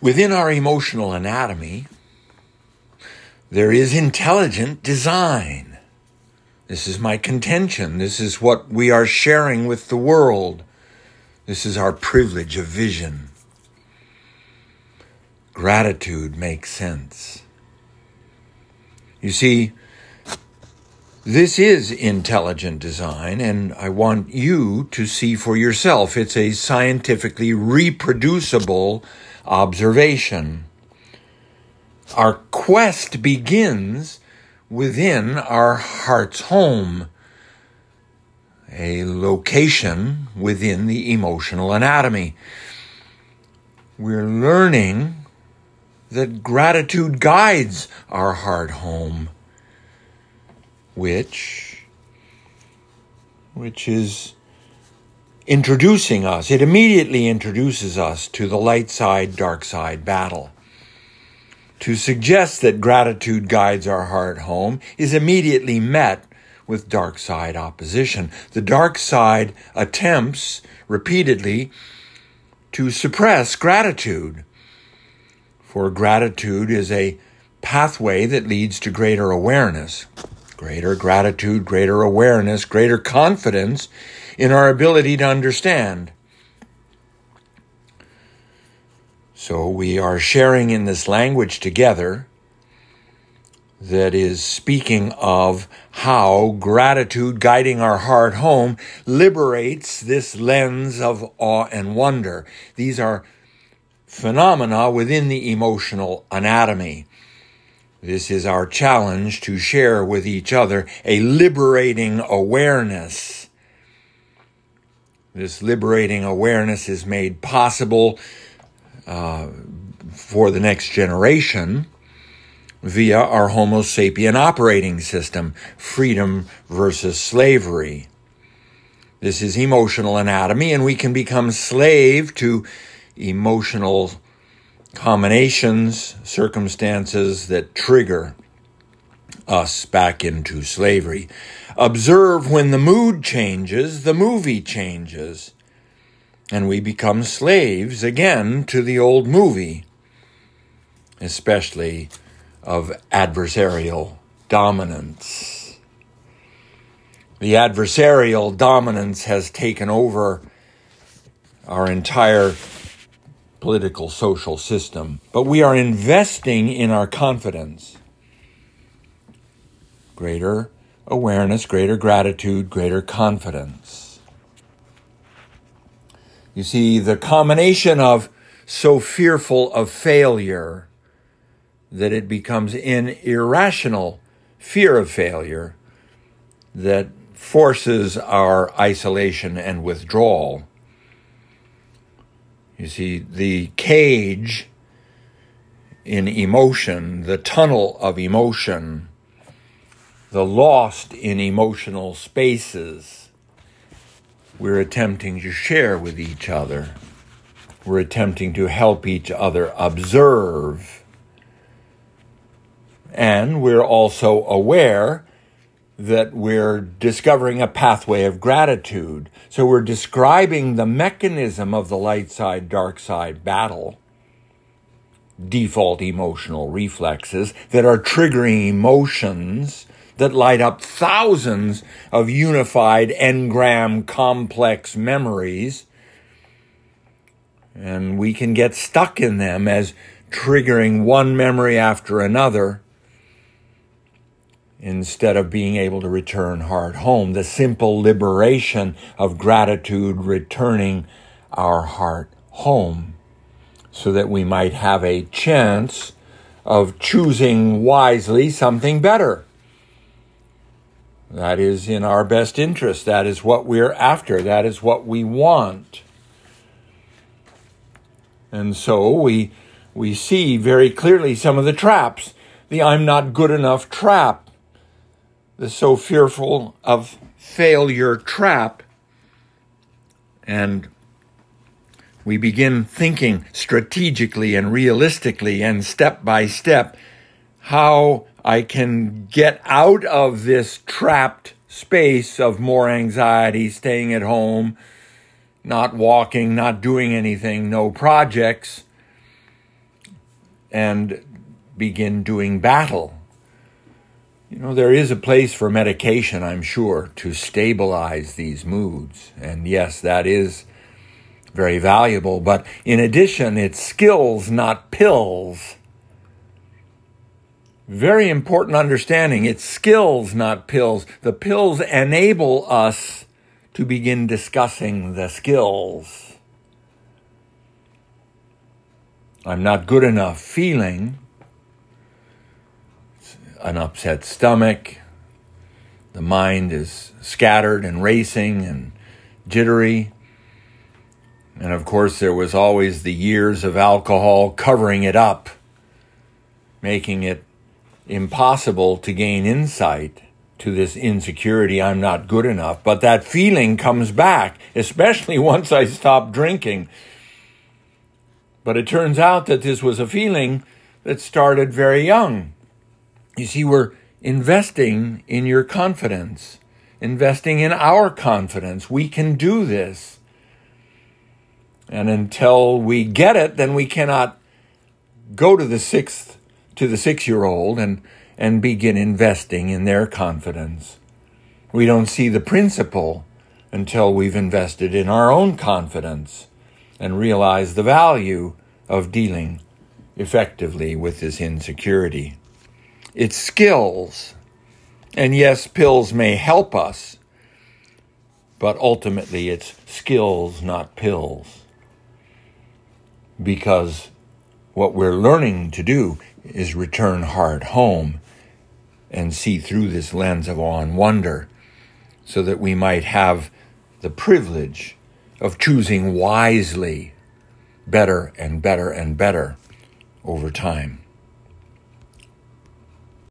Within our emotional anatomy, there is intelligent design. This is my contention. This is what we are sharing with the world. This is our privilege of vision. Gratitude makes sense. You see, this is intelligent design, and I want you to see for yourself. It's a scientifically reproducible observation. Our quest begins within our heart's home, a location within the emotional anatomy. We're learning that gratitude guides our heart home which which is introducing us. It immediately introduces us to the light side, dark side battle. To suggest that gratitude guides our heart home is immediately met with dark side opposition. The dark side attempts repeatedly to suppress gratitude. For gratitude is a pathway that leads to greater awareness greater gratitude, greater awareness, greater confidence in our ability to understand. So we are sharing in this language together that is speaking of how gratitude guiding our heart home liberates this lens of awe and wonder. These are phenomena within the emotional anatomy. This is our challenge to share with each other a liberating awareness. This liberating awareness is made possible uh, for the next generation via our Homo sapien operating system, freedom versus slavery. This is emotional anatomy, and we can become slave to emotional combinations, circumstances that trigger us back into slavery. Observe when the mood changes, the movie changes, and we become slaves again to the old movie, especially of adversarial dominance. The adversarial dominance has taken over our entire political social system, but we are investing in our confidence. Greater awareness, greater gratitude, greater confidence. You see, the combination of so fearful of failure that it becomes an irrational fear of failure that forces our isolation and withdrawal you see, the cage in emotion, the tunnel of emotion, the lost in emotional spaces, we're attempting to share with each other. We're attempting to help each other observe. And we're also aware that we're discovering a pathway of gratitude. So we're describing the mechanism of the light side, dark side battle, default emotional reflexes that are triggering emotions that light up thousands of unified engram complex memories. And we can get stuck in them as triggering one memory after another instead of being able to return heart home. The simple liberation of gratitude returning our heart home so that we might have a chance of choosing wisely something better. That is in our best interest. That is what we're after. That is what we want. And so we, we see very clearly some of the traps. The I'm not good enough trap the so fearful of failure trap. And we begin thinking strategically and realistically and step by step how I can get out of this trapped space of more anxiety, staying at home, not walking, not doing anything, no projects, and begin doing battle. You know, there is a place for medication, I'm sure, to stabilize these moods. And yes, that is very valuable. But in addition, it's skills, not pills. Very important understanding. It's skills, not pills. The pills enable us to begin discussing the skills. I'm not good enough feeling, an upset stomach, the mind is scattered and racing and jittery. And of course, there was always the years of alcohol covering it up, making it impossible to gain insight to this insecurity I'm not good enough. But that feeling comes back, especially once I stop drinking. But it turns out that this was a feeling that started very young. You see, we're investing in your confidence, investing in our confidence. We can do this. And until we get it, then we cannot go to the sixth, to the six year old and, and begin investing in their confidence. We don't see the principle until we've invested in our own confidence and realize the value of dealing effectively with this insecurity. It's skills. And yes, pills may help us, but ultimately it's skills, not pills. Because what we're learning to do is return heart home and see through this lens of awe and wonder so that we might have the privilege of choosing wisely better and better and better over time.